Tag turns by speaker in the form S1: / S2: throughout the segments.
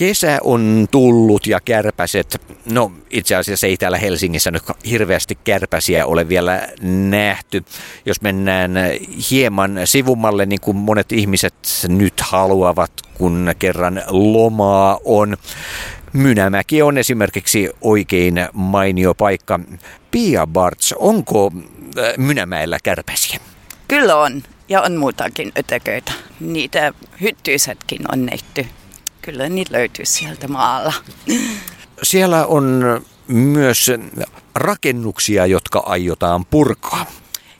S1: Kesä on tullut ja kärpäset, no itse asiassa ei täällä Helsingissä nyt hirveästi kärpäsiä ole vielä nähty. Jos mennään hieman sivumalle, niin kuin monet ihmiset nyt haluavat, kun kerran lomaa on. Mynämäki on esimerkiksi oikein mainio paikka. Pia Barts, onko äh, Mynämäellä kärpäsiä?
S2: Kyllä on, ja on muutakin ötököitä. Niitä hyttyisetkin on nähty kyllä niitä löytyy sieltä maalla.
S1: Siellä on myös rakennuksia, jotka aiotaan purkaa.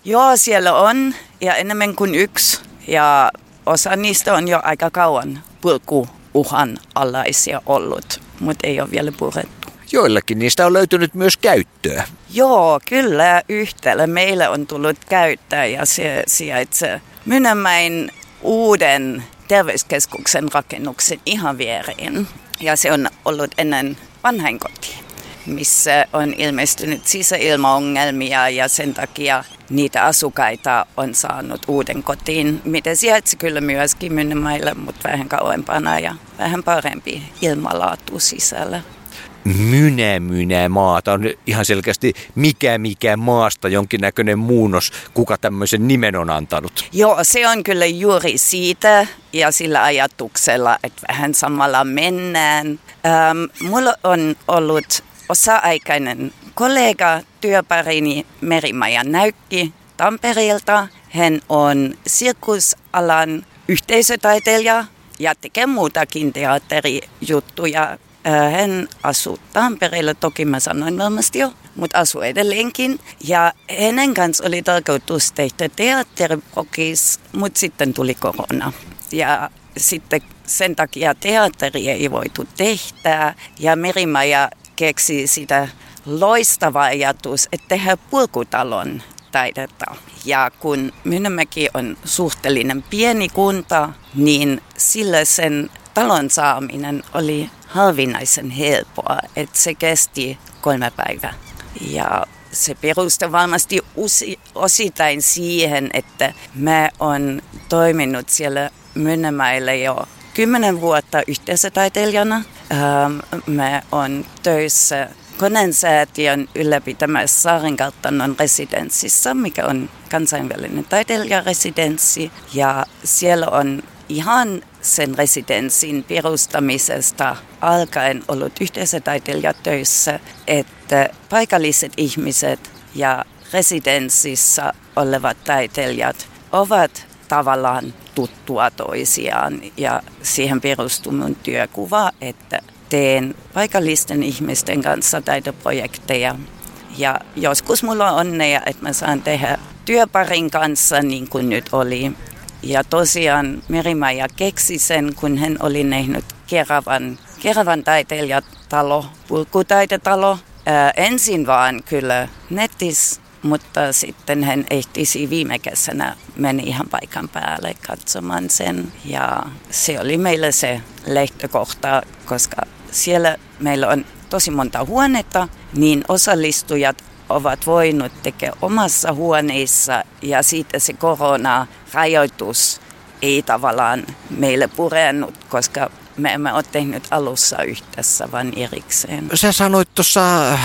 S2: Joo, siellä on ja enemmän kuin yksi. Ja osa niistä on jo aika kauan purkuuhan alaisia ollut, mutta ei ole vielä purettu.
S1: Joillakin niistä on löytynyt myös käyttöä.
S2: Joo, kyllä yhtäällä meillä on tullut käyttää ja se sijaitsee Mynämäin uuden terveyskeskuksen rakennuksen ihan viereen. Ja se on ollut ennen vanhainkoti, missä on ilmestynyt sisäilmaongelmia ja sen takia niitä asukkaita on saanut uuden kotiin, mitä sijaitsi kyllä myöskin Mynnemaille, mutta vähän kauempana ja vähän parempi ilmalaatu sisällä
S1: mynä mynä maata. On ihan selkeästi mikä mikä maasta jonkinnäköinen muunnos, kuka tämmöisen nimen on antanut.
S2: Joo, se on kyllä juuri siitä ja sillä ajatuksella, että vähän samalla mennään. Ähm, mulla on ollut osa-aikainen kollega, työparini Merimaja Näykki Tampereelta. Hän on sirkusalan yhteisötaiteilija ja tekee muutakin teatterijuttuja hän asuu Tampereella, toki mä sanoin varmasti jo, mutta asuu edelleenkin. Ja hänen kanssa oli tarkoitus tehdä teatteriprokis, mutta sitten tuli korona. Ja sitten sen takia teatteri ei voitu tehdä. Ja Merimaja keksi sitä loistava ajatus, että tehdä purkutalon taidetta. Ja kun Mynämäki on suhteellinen pieni kunta, niin sillä sen talon saaminen oli harvinaisen helppoa, että se kesti kolme päivää. Ja se perustuu varmasti osittain siihen, että mä oon toiminut siellä Mynnemäillä jo kymmenen vuotta yhteisötaiteilijana. Ähm, mä oon töissä Konensäätiön ylläpitämässä Saarenkartanon residenssissa, mikä on kansainvälinen taiteilijaresidenssi. Ja siellä on ihan sen residenssin perustamisesta alkaen ollut yhteisötaiteilijat töissä, että paikalliset ihmiset ja residenssissa olevat taiteilijat ovat tavallaan tuttua toisiaan. Ja siihen perustuu mun työkuva, että teen paikallisten ihmisten kanssa taitoprojekteja. Ja joskus mulla on onnea, että mä saan tehdä työparin kanssa niin kuin nyt oli ja tosiaan Merimaja keksi sen, kun hän oli nähnyt Keravan, Keravan taiteilijatalo, pulkutaitetalo. Ää, ensin vaan kyllä netis, mutta sitten hän ehtisi viime kesänä meni ihan paikan päälle katsomaan sen. Ja se oli meille se lähtökohta, koska siellä meillä on tosi monta huonetta, niin osallistujat ovat voinut tekemään omassa huoneissa ja siitä se korona-rajoitus ei tavallaan meille purennut, koska me emme ole tehnyt alussa yhdessä, vaan erikseen.
S1: Sä sanoit tuossa,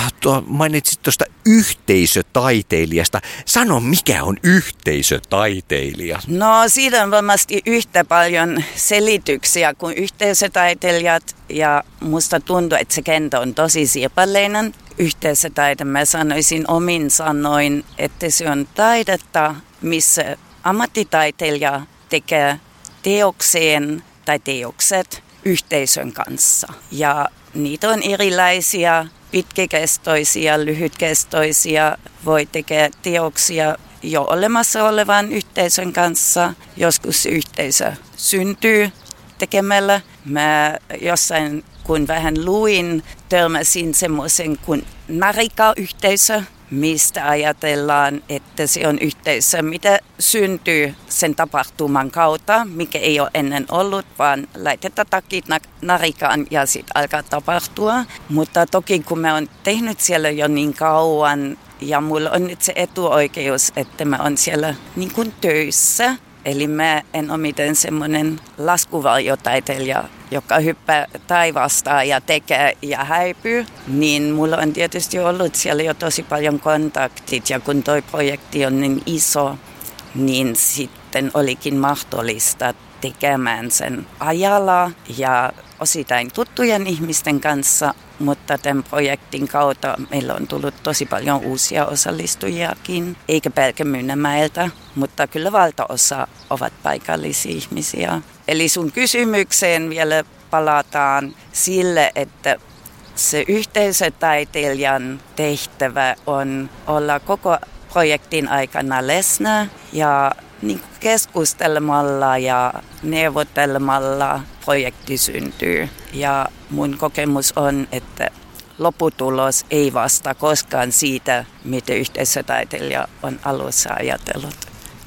S1: mainitsit tuosta yhteisötaiteilijasta. Sano, mikä on yhteisötaiteilija?
S2: No siitä on varmasti yhtä paljon selityksiä kuin yhteisötaiteilijat ja musta tuntuu, että se kenttä on tosi sirpaleinen yhteisötaide. Mä sanoisin omin sanoin, että se on taidetta, missä ammattitaiteilija tekee teokseen tai teokset yhteisön kanssa. Ja niitä on erilaisia, pitkäkestoisia, lyhytkestoisia, voi tehdä teoksia jo olemassa olevan yhteisön kanssa. Joskus yhteisö syntyy tekemällä. Mä jossain kun vähän luin, törmäsin semmoisen kuin narika-yhteisö, mistä ajatellaan, että se on yhteisö, mitä syntyy sen tapahtuman kautta, mikä ei ole ennen ollut, vaan laitetaan takit narikaan ja sitten alkaa tapahtua. Mutta toki kun me on tehnyt siellä jo niin kauan ja mulla on nyt se etuoikeus, että mä on siellä niin kuin töissä, Eli mä en ole miten semmoinen laskuvarjotaiteilija, joka hyppää taivasta ja tekee ja häipyy, niin mulla on tietysti ollut siellä jo tosi paljon kontaktit. Ja kun toi projekti on niin iso, niin sitten olikin mahdollista tekemään sen ajalla ja osittain tuttujen ihmisten kanssa, mutta tämän projektin kautta meillä on tullut tosi paljon uusia osallistujiakin, eikä pelkä Mynnämäeltä, mutta kyllä valtaosa ovat paikallisia ihmisiä. Eli sun kysymykseen vielä palataan sille, että se yhteisötaiteilijan tehtävä on olla koko projektin aikana läsnä ja niin keskustelemalla ja neuvottelemalla projekti syntyy. Ja mun kokemus on, että lopputulos ei vasta koskaan siitä, mitä yhteisötaiteilija on alussa ajatellut.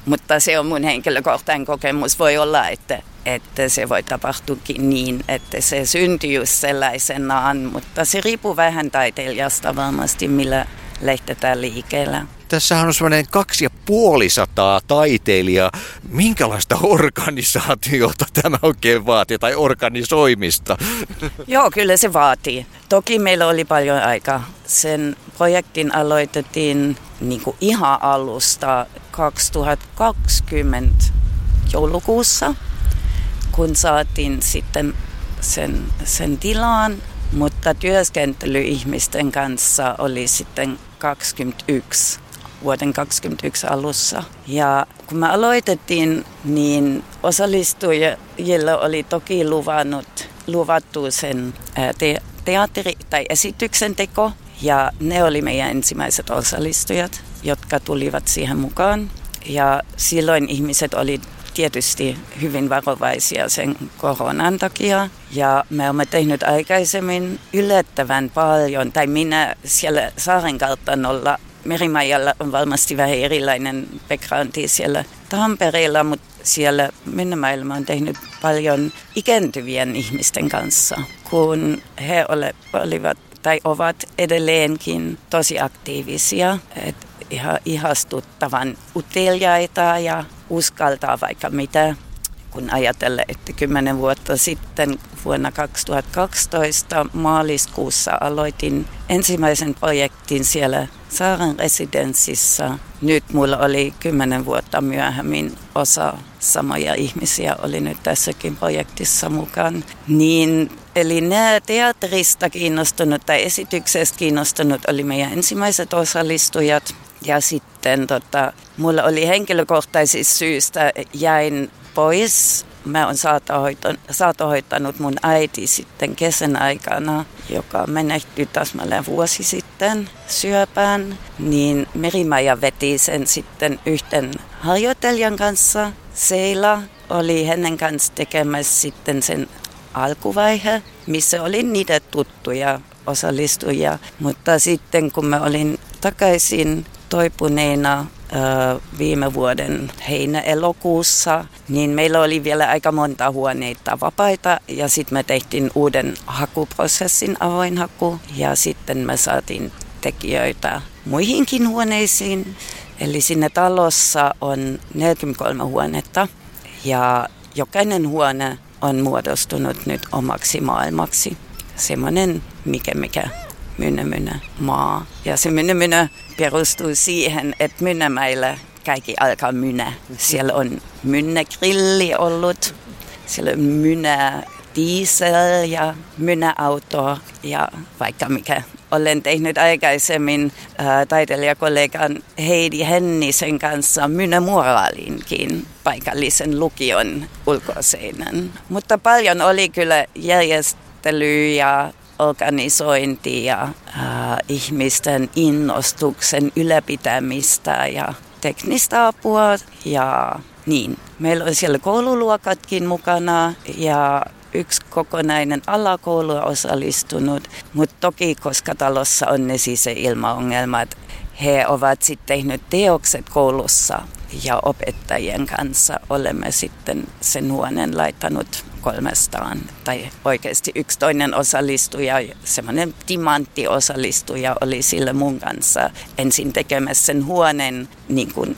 S2: Mutta se on mun henkilökohtainen kokemus. Voi olla, että, että se voi tapahtuakin niin, että se syntyy sellaisenaan, mutta se riippuu vähän taiteilijasta varmasti, millä lähtetään liikkeelle.
S1: Tässähän on semmoinen kaksi ja puolisataa taiteilijaa. Minkälaista organisaatiota tämä oikein vaatii tai organisoimista?
S2: Joo, kyllä se vaatii. Toki meillä oli paljon aikaa. Sen projektin aloitettiin niin kuin ihan alusta 2020 joulukuussa, kun saatiin sitten sen, sen tilaan, mutta työskentely ihmisten kanssa oli sitten 21 vuoden 2021 alussa. Ja kun me aloitettiin, niin osallistujille oli toki luvannut, luvattu sen te- teatteri- tai esityksen teko. Ja ne oli meidän ensimmäiset osallistujat, jotka tulivat siihen mukaan. Ja silloin ihmiset oli tietysti hyvin varovaisia sen koronan takia. Ja me olemme tehnyt aikaisemmin yllättävän paljon, tai minä siellä saaren kautta olla Merimajalla on varmasti vähän erilainen backgroundi siellä Tampereella, mutta siellä Mynämäellä on tehnyt paljon ikääntyvien ihmisten kanssa, kun he ole, olivat tai ovat edelleenkin tosi aktiivisia. Et ihan ihastuttavan uteliaita ja uskaltaa vaikka mitä kun ajatellen, että kymmenen vuotta sitten vuonna 2012 maaliskuussa aloitin ensimmäisen projektin siellä Saaren residenssissä. Nyt mulla oli kymmenen vuotta myöhemmin osa samoja ihmisiä oli nyt tässäkin projektissa mukaan. Niin, eli nämä teatterista kiinnostunut tai esityksestä kiinnostunut oli meidän ensimmäiset osallistujat. Ja sitten tota, mulla oli henkilökohtaisista syistä jäin pois. Mä oon saatohoitanut mun äiti sitten kesän aikana, joka menehtyi täsmälleen vuosi sitten syöpään. Niin Merimaja veti sen sitten yhten harjoittelijan kanssa. Seila oli hänen kanssa tekemässä sitten sen alkuvaihe, missä oli niitä tuttuja osallistujia. Mutta sitten kun mä olin takaisin toipuneena viime vuoden heinä-elokuussa, niin meillä oli vielä aika monta huoneita vapaita ja sitten me tehtiin uuden hakuprosessin, avoin haku, ja sitten me saatiin tekijöitä muihinkin huoneisiin. Eli sinne talossa on 43 huonetta ja jokainen huone on muodostunut nyt omaksi maailmaksi. Semmoinen mikä mikä Mynämynä maa. Ja se Mynämynä perustuu siihen, että Mynämäillä kaikki alkaa mynä. Siellä on Mynnägrilli ollut, siellä on mynä diesel ja mynäauto ja vaikka mikä. Olen tehnyt aikaisemmin äh, taiteilijakollegan Heidi Hennisen kanssa mynämuoraalinkin paikallisen lukion ulkoseinän. Mutta paljon oli kyllä järjestelyä ja organisointi ja äh, ihmisten innostuksen ylläpitämistä ja teknistä apua ja niin. Meillä on siellä koululuokatkin mukana ja yksi kokonainen alakoulu osallistunut, mutta toki koska talossa on ne se ilmaongelma, että he ovat sitten tehneet teokset koulussa ja opettajien kanssa olemme sitten sen huoneen laittanut kolmestaan. Tai oikeasti yksi toinen osallistuja, semmoinen timantti-osallistuja oli sillä mun kanssa ensin tekemässä sen huoneen niin kuin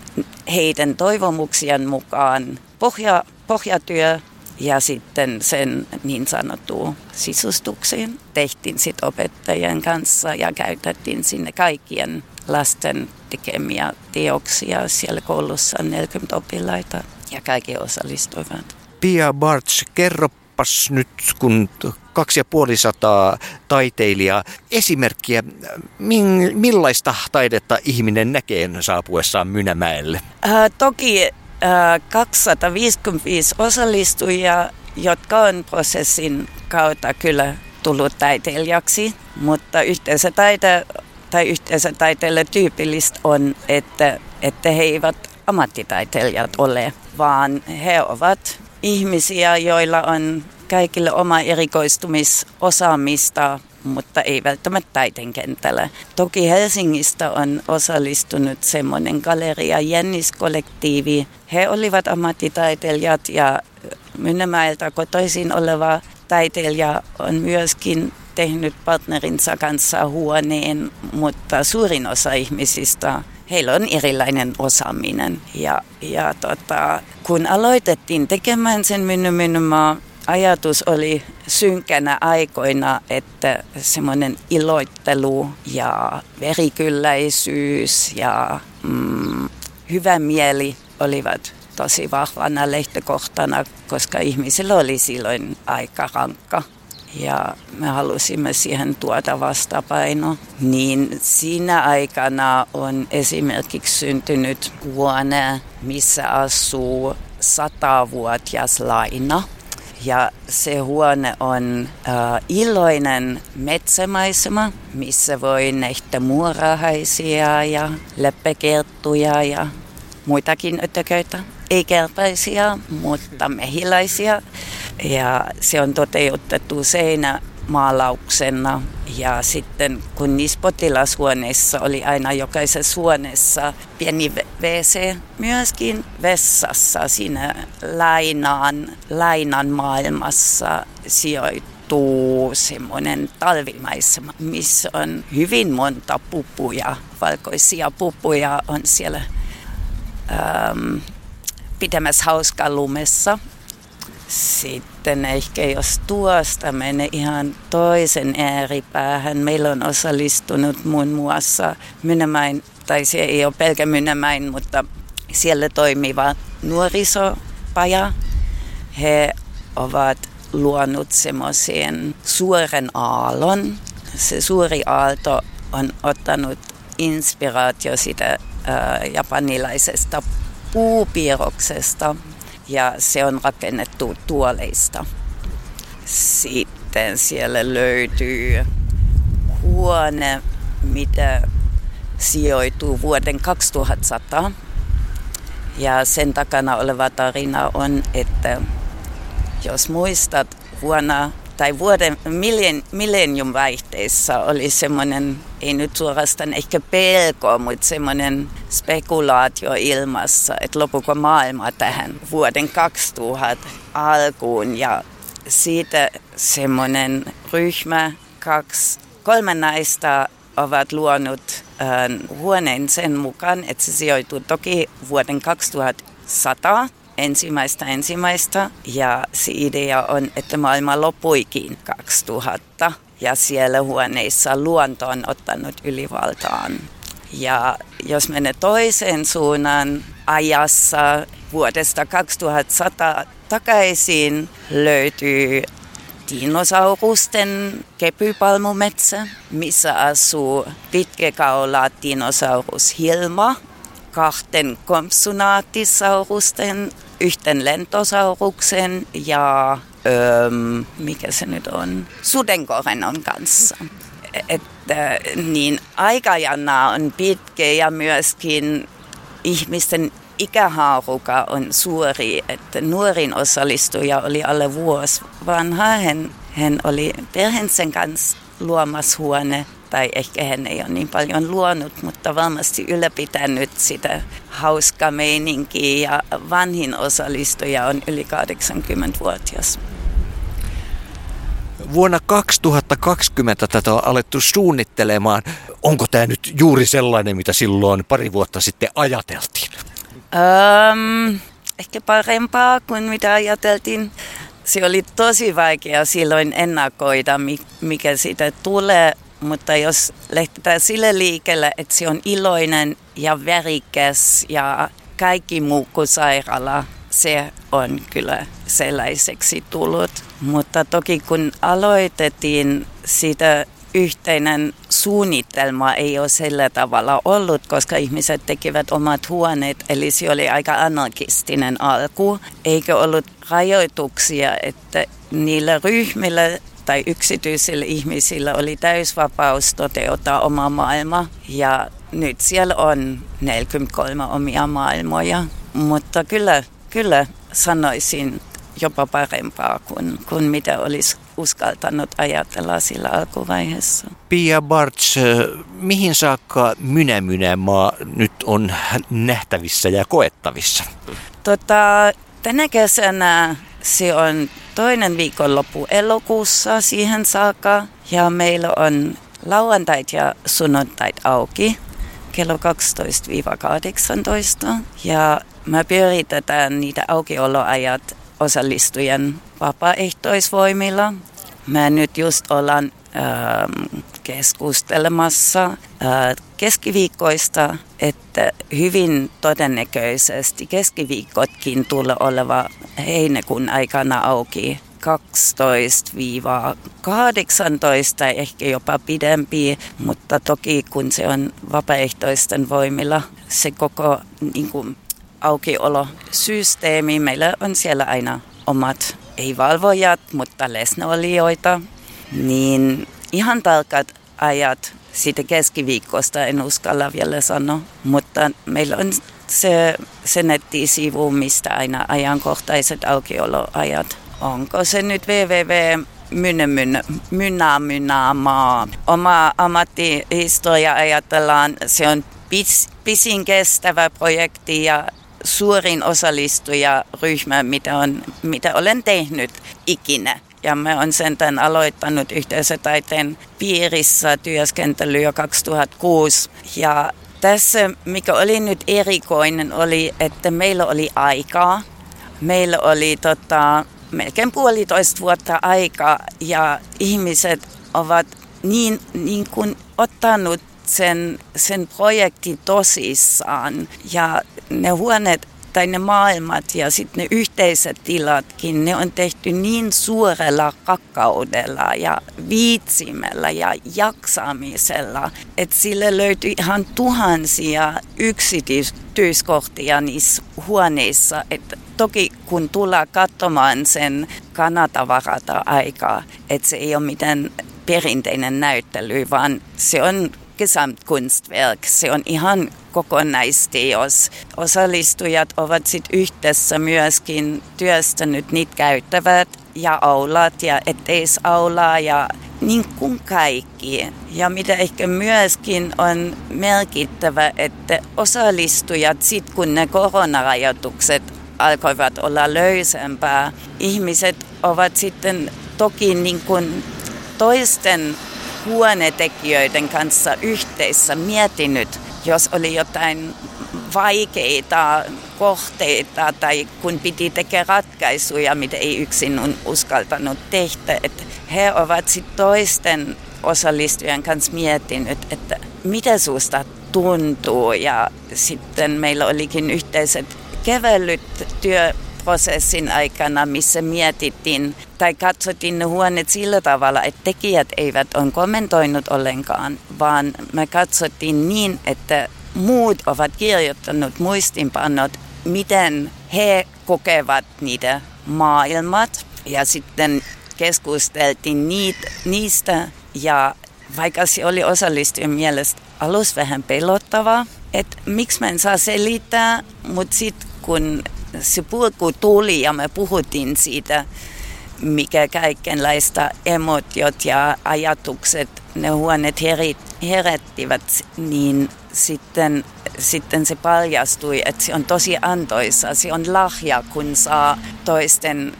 S2: heidän toivomuksien mukaan pohja, pohjatyö Ja sitten sen niin sanottuun sisustuksiin tehtiin sitten opettajien kanssa ja käytettiin sinne kaikkien lasten tekemiä teoksia. Siellä koulussa 40 oppilaita ja kaikki osallistuivat.
S1: Pia Bartz, kerropas nyt, kun kaksi ja puoli sataa taiteilijaa, esimerkkiä, millaista taidetta ihminen näkee saapuessaan Mynämäelle?
S2: Äh, toki äh, 255 osallistujaa, jotka on prosessin kautta kyllä tullut taiteilijaksi, mutta yhteisötaite tai yhteisötaiteille tyypillistä on, että, että he eivät ammattitaiteilijat ole, vaan he ovat ihmisiä, joilla on kaikille oma erikoistumisosaamista, mutta ei välttämättä taiteen kentällä. Toki Helsingistä on osallistunut semmoinen galeria Jennis-kollektiivi. He olivat ammattitaiteilijat ja Mynnemäeltä kotoisin oleva taiteilija on myöskin tehnyt partnerinsa kanssa huoneen, mutta suurin osa ihmisistä heillä on erilainen osaaminen. Ja, ja tota, kun aloitettiin tekemään sen Mynny ajatus oli synkänä aikoina, että semmoinen iloittelu ja verikylläisyys ja mm, hyvä mieli olivat tosi vahvana lähtökohtana, koska ihmisillä oli silloin aika rankka ja me halusimme siihen tuoda vastapaino. Niin siinä aikana on esimerkiksi syntynyt huone, missä asuu satavuotias Laina. Ja se huone on äh, iloinen metsämaisema, missä voi nähdä muurahaisia ja leppäkerttuja ja muitakin ötököitä. Ei kertaisia, mutta mehiläisiä. Ja se on toteutettu seinämaalauksena. Ja sitten kun niissä potilashuoneissa oli aina jokaisessa huoneessa pieni WC, myöskin vessassa siinä lainaan, lainan maailmassa sijoittuu semmoinen talvimaisema, missä on hyvin monta pupuja, valkoisia pupuja on siellä ähm, pitämässä hauskaa lumessa. Sitten ehkä jos tuosta menee ihan toisen ääripäähän, meillä on osallistunut muun muassa Mynämäin, tai se ei ole pelkä Mynämäin, mutta siellä toimiva nuorisopaja. He ovat luonut semmoisen suuren aallon. Se suuri aalto on ottanut inspiraatio sitä japanilaisesta puupiirroksesta, ja se on rakennettu tuoleista. Sitten siellä löytyy huone, mitä sijoituu vuoden 2100. Ja sen takana oleva tarina on, että jos muistat vuonna tai vuoden millennium vaihteessa oli semmoinen, ei nyt suorastaan ehkä pelko, mutta semmoinen spekulaatio ilmassa, että lopuko maailma tähän vuoden 2000 alkuun. Ja siitä semmoinen ryhmä, kaksi, kolme naista ovat luonut äh, huoneen sen mukaan, että se sijoituu toki vuoden 2100 ensimmäistä ensimmäistä ja se idea on, että maailma loppuikin 2000 ja siellä huoneissa luonto on ottanut ylivaltaan. Ja jos menee toiseen suunnan ajassa vuodesta 2100 takaisin löytyy dinosaurusten kepypalmumetsä, missä asuu pitkäkaula dinosaurus Hilma, kahten kompsunaattisaurusten yhten lentosauruksen ja öö, mikä se nyt on, sudenkorennon kanssa. Että niin aikajana on pitkä ja myöskin ihmisten ikähaaruka on suuri, että nuorin osallistuja oli alle vuosi vanha. Hän, hän oli perheensä kanssa luomassa huone tai ehkä hän ei ole niin paljon luonut, mutta varmasti ylläpitänyt sitä hauskaa meininkiä ja vanhin osallistuja on yli 80-vuotias.
S1: Vuonna 2020 tätä on alettu suunnittelemaan. Onko tämä nyt juuri sellainen, mitä silloin pari vuotta sitten ajateltiin?
S2: Um, ehkä parempaa kuin mitä ajateltiin. se oli tosi vaikea silloin ennakoida, mikä siitä tulee, mutta jos lähtetään sille liikelle, että se on iloinen ja värikäs ja kaikki muu kuin sairaala, se on kyllä sellaiseksi tullut. Mutta toki kun aloitettiin sitä yhteinen suunnitelma ei ole sillä tavalla ollut, koska ihmiset tekivät omat huoneet, eli se oli aika anarkistinen alku, eikä ollut rajoituksia, että niillä ryhmillä tai yksityisillä ihmisillä oli täysvapaus toteuttaa oma maailma ja nyt siellä on 43 omia maailmoja, mutta kyllä, kyllä sanoisin jopa parempaa kuin, kuin mitä olisi uskaltanut ajatella sillä alkuvaiheessa.
S1: Pia Barts, mihin saakka Mynä Mynämaa nyt on nähtävissä ja koettavissa?
S2: Tota, tänä kesänä se on toinen viikonloppu elokuussa siihen saakka ja meillä on lauantait ja sunnuntait auki kello 12-18 ja me pyöritetään niitä aukioloajat osallistujien vapaaehtoisvoimilla. Mä nyt just ollaan ähm, keskustelemassa äh, keskiviikkoista, että hyvin todennäköisesti keskiviikkotkin tulee oleva heinäkuun aikana auki 12-18, ehkä jopa pidempi, mutta toki kun se on vapaaehtoisten voimilla, se koko niin kuin, aukiolosysteemi. Meillä on siellä aina omat, ei valvojat, mutta läsnäolijoita. Niin ihan tarkat ajat siitä keskiviikkosta en uskalla vielä sanoa, mutta meillä on se, se nettisivu, mistä aina ajankohtaiset aukioloajat. Onko se nyt www mynä, mynä, mynä, mynä, maa. Oma ammattihistoria ajatellaan, se on pis, pisin kestävä projekti ja suurin osallistujaryhmä, mitä, on, mitä olen tehnyt ikinä. Ja mä olen sentään aloittanut yhteisötaiteen piirissä työskentely jo 2006. Ja tässä, mikä oli nyt erikoinen, oli, että meillä oli aikaa. Meillä oli tota, melkein puolitoista vuotta aikaa ja ihmiset ovat niin, niin kuin ottanut sen, sen projektin tosissaan ja ne huoneet tai ne maailmat ja sitten ne yhteiset tilatkin, ne on tehty niin suurella rakkaudella ja viitsimellä ja jaksamisella, että sille löytyi ihan tuhansia yksityiskohtia niissä huoneissa. Et toki kun tullaan katsomaan sen kanatavarata aikaa, että se ei ole mitään perinteinen näyttely, vaan se on Gesamtkunstwerk. Se on ihan kokonaisteos. Osallistujat ovat sit yhdessä myöskin työstänyt niitä käyttävät ja aulat ja eteisaulaa ja niin kuin kaikki. Ja mitä ehkä myöskin on merkittävä, että osallistujat, sit kun ne koronarajoitukset alkoivat olla löysempää, ihmiset ovat sitten toki niin kuin toisten huonetekijöiden kanssa yhteissä miettinyt, jos oli jotain vaikeita kohteita tai kun piti tehdä ratkaisuja, mitä ei yksin uskaltanut tehdä. Että he ovat sitten toisten osallistujien kanssa miettinyt, että mitä susta tuntuu ja sitten meillä olikin yhteiset kävellyt työ prosessin aikana, missä mietittiin tai katsottiin ne huoneet sillä tavalla, että tekijät eivät ole kommentoinut ollenkaan, vaan me katsottiin niin, että muut ovat kirjoittanut muistinpannot, miten he kokevat niitä maailmat. Ja sitten keskusteltiin niitä, niistä. Ja vaikka se oli osallistujan mielestä alus vähän pelottava, että miksi mä en saa selittää, mutta sitten kun se purku tuli ja me puhuttiin siitä, mikä kaikenlaista emotiot ja ajatukset ne huoneet herättivät, niin sitten, sitten se paljastui, että se on tosi antoisa. Se on lahja, kun saa toisten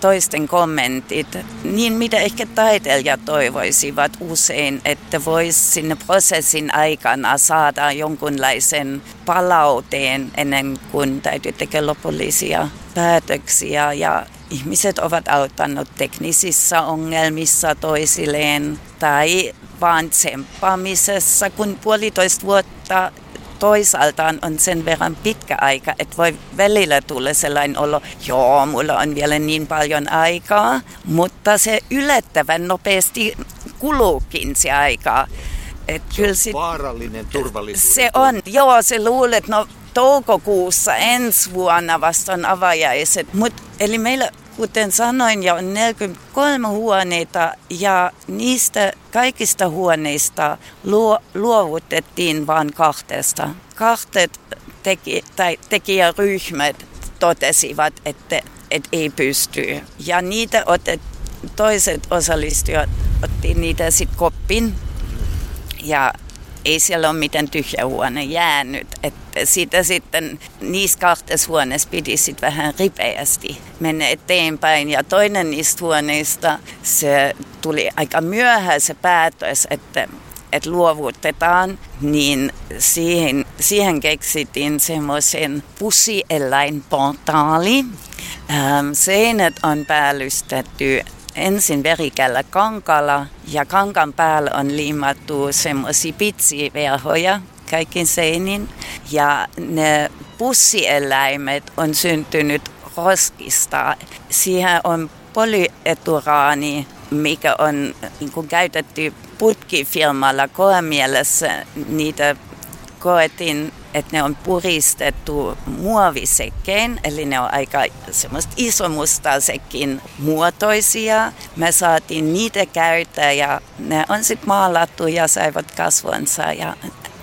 S2: toisten kommentit, niin mitä ehkä taiteilijat toivoisivat usein, että voisi sinne prosessin aikana saada jonkunlaisen palauteen ennen kuin täytyy tehdä lopullisia päätöksiä. Ja ihmiset ovat auttaneet teknisissä ongelmissa toisilleen tai vaan tsemppaamisessa, kun puolitoista vuotta toisaaltaan on sen verran pitkä aika, että voi välillä tulla sellainen olo, joo, mulla on vielä niin paljon aikaa, mutta se yllättävän nopeasti kuluukin se aika.
S1: Et se kyllä on sit, vaarallinen turvallisuus.
S2: Se on, joo, se luulee, että no toukokuussa ensi vuonna vasta on avajaiset. Mut, eli meillä, kuten sanoin, jo on 43 huoneita ja niistä kaikista huoneista luo, luovutettiin vain kahtesta. Kahtet teki, tai tekijäryhmät totesivat, että, että ei pysty. Ja niitä otet, toiset osallistujat otti niitä sitten koppin ja ei siellä ole mitään tyhjä huone jäänyt. Että siitä sitten niissä kahdessa huoneessa piti sitten vähän ripeästi mennä eteenpäin. Ja toinen niistä huoneista, se tuli aika myöhään se päätös, että että luovutetaan, niin siihen, siihen keksittiin semmoisen pusieläinportaali. Ähm, seinät on päällystetty ensin verikällä kankalla ja kankan päällä on liimattu semmoisia pitsiverhoja kaikin seinin. Ja ne pussieläimet on syntynyt roskista. Siihen on polyeturaani, mikä on niin kuin käytetty putkifirmalla koemielessä. Niitä koetin että ne on puristettu muovisekkeen, eli ne on aika semmoista isomustasekin muotoisia. Me saatiin niitä käyttää ja ne on sitten maalattu ja saivat kasvonsa ja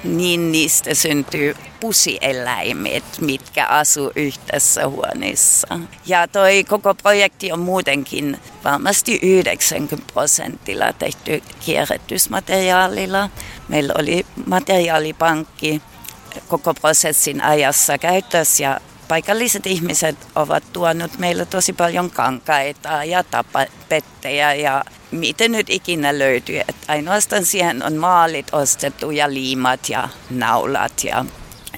S2: niin niistä syntyy pusieläimet, mitkä asuu yhdessä huoneessa. Ja toi koko projekti on muutenkin varmasti 90 prosentilla tehty kierrätysmateriaalilla. Meillä oli materiaalipankki, koko prosessin ajassa käytössä paikalliset ihmiset ovat tuonut meille tosi paljon kankaita ja tapettejä ja miten nyt ikinä löytyy. Että ainoastaan siihen on maalit ostettu ja liimat ja naulat ja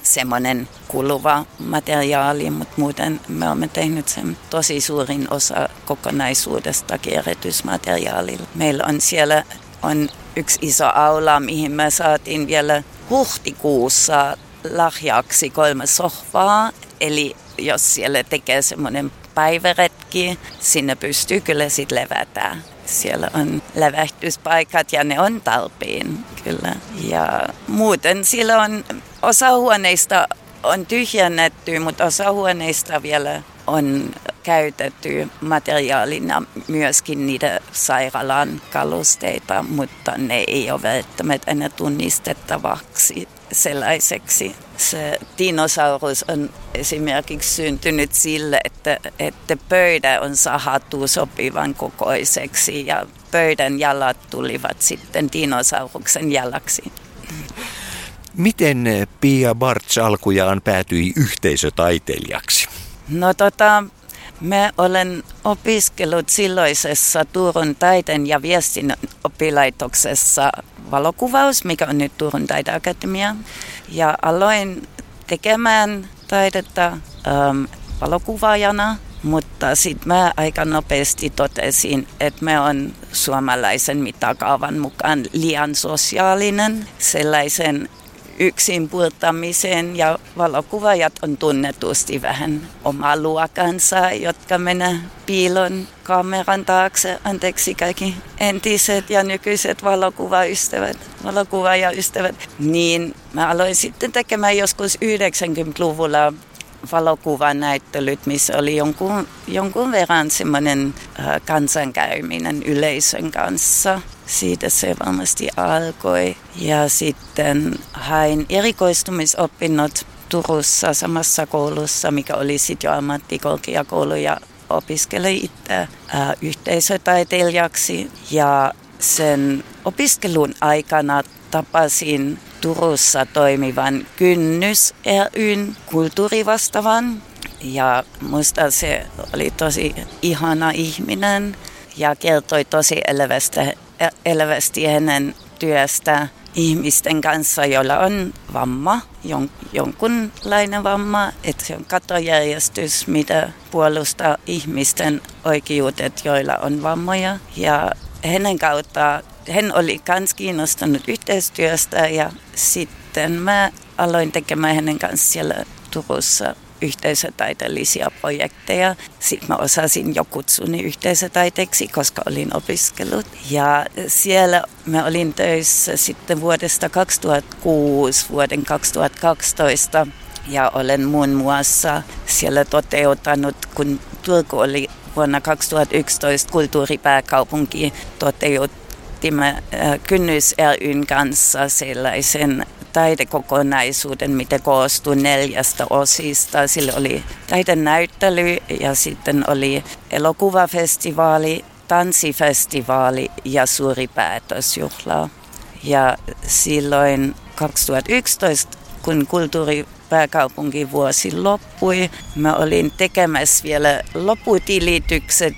S2: semmoinen kuluva materiaali, mutta muuten me olemme tehneet sen tosi suurin osa kokonaisuudesta kierrätysmateriaalilla. Meillä on siellä on yksi iso aula, mihin me saatiin vielä huhtikuussa lahjaksi kolme sohvaa. Eli jos siellä tekee semmoinen päiväretki, sinne pystyy kyllä sitten levätä. Siellä on levähtyspaikat ja ne on talpiin kyllä. Ja muuten siellä on osa huoneista on tyhjennetty, mutta osa huoneista vielä on käytetty materiaalina myöskin niitä sairaalan kalusteita, mutta ne ei ole välttämättä enää tunnistettavaksi sellaiseksi. Se dinosaurus on esimerkiksi syntynyt sille, että, että pöydä on sahattu sopivan kokoiseksi ja pöydän jalat tulivat sitten dinosauruksen jalaksi.
S1: Miten Pia Bartz alkujaan päätyi yhteisötaiteilijaksi?
S2: No tota, Mä olen opiskellut silloisessa Turun taiteen ja viestin oppilaitoksessa valokuvaus, mikä on nyt Turun taideakatemia. Ja aloin tekemään taidetta ähm, valokuvaajana, mutta sitten mä aika nopeasti totesin, että me on suomalaisen mittakaavan mukaan liian sosiaalinen, sellaisen yksin puurtamiseen ja valokuvaajat on tunnetusti vähän oma luokansa, jotka menee piilon kameran taakse. Anteeksi kaikki entiset ja nykyiset valokuvaystävät, valokuvaajaystävät. Niin mä aloin sitten tekemään joskus 90-luvulla valokuvanäyttelyt, missä oli jonkun, jonkun verran semmoinen äh, kansankäyminen yleisön kanssa. Siitä se varmasti alkoi. Ja sitten hain erikoistumisopinnot Turussa samassa koulussa, mikä oli sitten jo ammattikorkeakoulu ja opiskelin itse äh, yhteisötaiteilijaksi. Ja sen opiskelun aikana tapasin Turussa toimivan Kynnys ryn kulttuurivastavan. Ja musta se oli tosi ihana ihminen ja kertoi tosi elävästi, elävästi hänen työstä ihmisten kanssa, joilla on vamma, jon, jonkunlainen vamma, että se on katojärjestys, mitä puolustaa ihmisten oikeudet, joilla on vammoja. Ja hänen kautta hän oli myös kiinnostunut yhteistyöstä ja sitten mä aloin tekemään hänen kanssa siellä Turussa yhteisötaiteellisia projekteja. Sitten mä osasin jo kutsuni yhteisötaiteeksi, koska olin opiskellut. Ja siellä mä olin töissä sitten vuodesta 2006 vuoden 2012 ja olen muun muassa siellä toteuttanut, kun Turku oli vuonna 2011 kulttuuripääkaupunki toteutimme äh, Kynnys ryn kanssa sellaisen taidekokonaisuuden, mitä koostui neljästä osista. Sillä oli taidenäyttely ja sitten oli elokuvafestivaali, tanssifestivaali ja suuri päätösjuhla. Ja silloin 2011, kun kulttuuripääkaupunki vuosi loppui, mä olin tekemässä vielä loputilitykset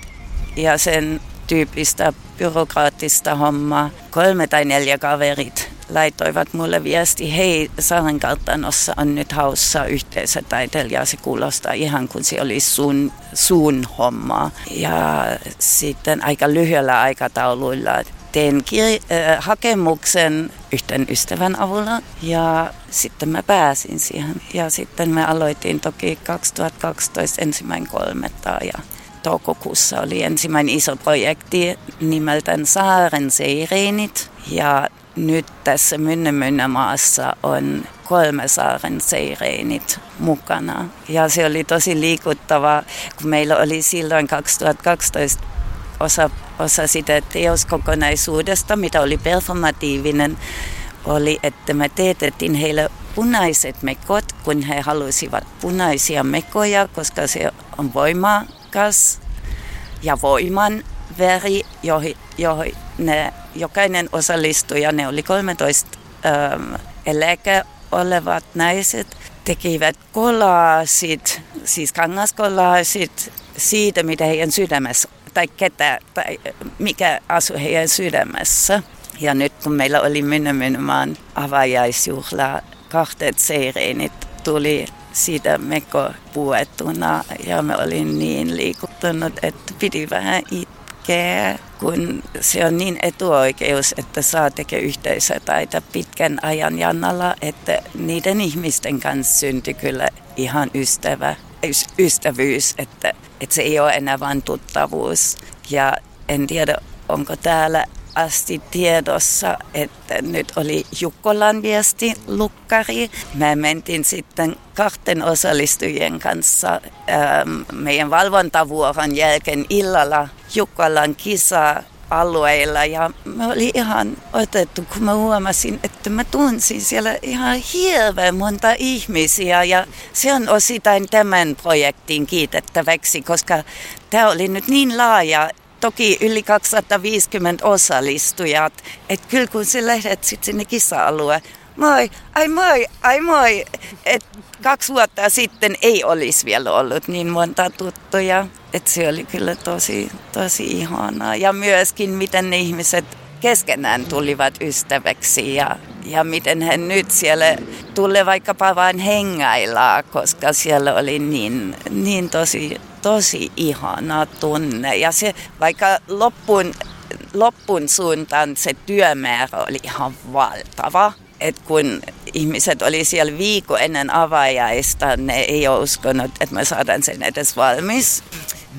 S2: ja sen tyyppistä byrokraattista hommaa. Kolme tai neljä kaverit laitoivat mulle viesti, hei Saarenkartanossa on nyt haussa yhteisötaiteilija, se kuulostaa ihan kuin se olisi sun, sun homma. Ja sitten aika lyhyellä aikatauluilla tein kir- äh, hakemuksen yhten ystävän avulla ja sitten mä pääsin siihen. Ja sitten mä aloitin toki 2012 ensimmäinen kolmetta ja toukokuussa oli ensimmäinen iso projekti nimeltään Saaren seireinit. Ja nyt tässä maassa on kolme saaren seireinit mukana. Ja se oli tosi liikuttava, kun meillä oli silloin 2012 osa, osa sitä teoskokonaisuudesta, mitä oli performatiivinen, oli, että me teetettiin heille punaiset mekot, kun he halusivat punaisia mekoja, koska se on voimakas ja voiman veri, johon, johon ne, jokainen osallistuja, ne oli 13 ähm, eläke olevat naiset, tekivät kolaasit, siis kangaskolaasit siitä, mitä heidän sydämessä, tai ketä, tai mikä asui heidän sydämessä. Ja nyt kun meillä oli Mynämynmaan avajaisjuhla, kahdet seireinit tuli siitä meko puettuna ja me olin niin liikuttunut, että piti vähän itkeä, kun se on niin etuoikeus, että saa tekee yhteisötaita pitkän ajan jannalla, että niiden ihmisten kanssa syntyi kyllä ihan ystävä, ystävyys, että, että se ei ole enää vain tuttavuus. Ja en tiedä, onko täällä asti tiedossa, että nyt oli Jukkolan viesti lukkari. Me mentiin sitten kahten osallistujien kanssa ähm, meidän valvontavuoron jälkeen illalla Jukkolan kisa alueilla ja me oli ihan otettu, kun mä huomasin, että mä tunsin siellä ihan hirveän monta ihmisiä ja se on osittain tämän projektin kiitettäväksi, koska tämä oli nyt niin laaja toki yli 250 osallistujat. Että kyllä kun sä lähdet sitten sinne kisa-alueen, moi, ai moi, ai moi. Et kaksi vuotta sitten ei olisi vielä ollut niin monta tuttuja. Että se oli kyllä tosi, tosi ihanaa. Ja myöskin miten ne ihmiset keskenään tulivat ystäväksi ja, ja miten he nyt siellä tulee vaikkapa vain hengailla, koska siellä oli niin, niin tosi, tosi ihana tunne. Ja se vaikka loppuun, loppuun suuntaan se työmäärä oli ihan valtava. Et kun ihmiset oli siellä viikko ennen avajaista, ne ei ole uskonut, että me saadaan sen edes valmis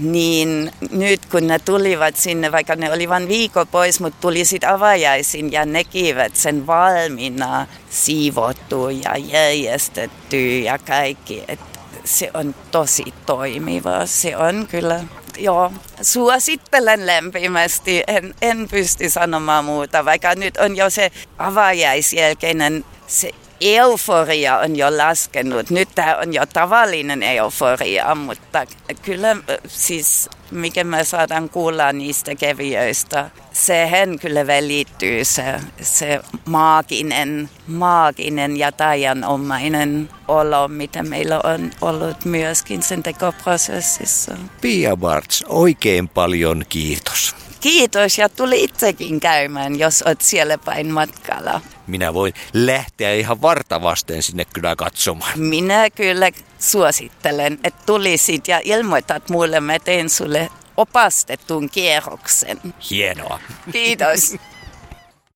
S2: niin nyt kun ne tulivat sinne, vaikka ne oli vain viikko pois, mutta tuli sitten avajaisin ja nekivät sen valmiina siivottu ja järjestetty ja kaikki. Et se on tosi toimiva. Se on kyllä, joo, suosittelen lämpimästi. En, en pysty sanomaan muuta, vaikka nyt on jo se avajaisjälkeinen se euforia on jo laskenut. Nyt tämä on jo tavallinen euforia, mutta kyllä siis mikä me saadaan kuulla niistä kevijöistä, sehän kyllä välittyy se, se maaginen, maaginen ja taianomainen olo, mitä meillä on ollut myöskin sen tekoprosessissa.
S1: Pia Bartz, oikein paljon kiitos.
S2: Kiitos ja tuli itsekin käymään, jos olet siellä päin matkalla.
S1: Minä voin lähteä ihan vartavasten sinne kyllä katsomaan.
S2: Minä kyllä suosittelen, että tulisit ja ilmoitat mulle, mä teen sulle opastetun kierroksen.
S1: Hienoa.
S2: Kiitos.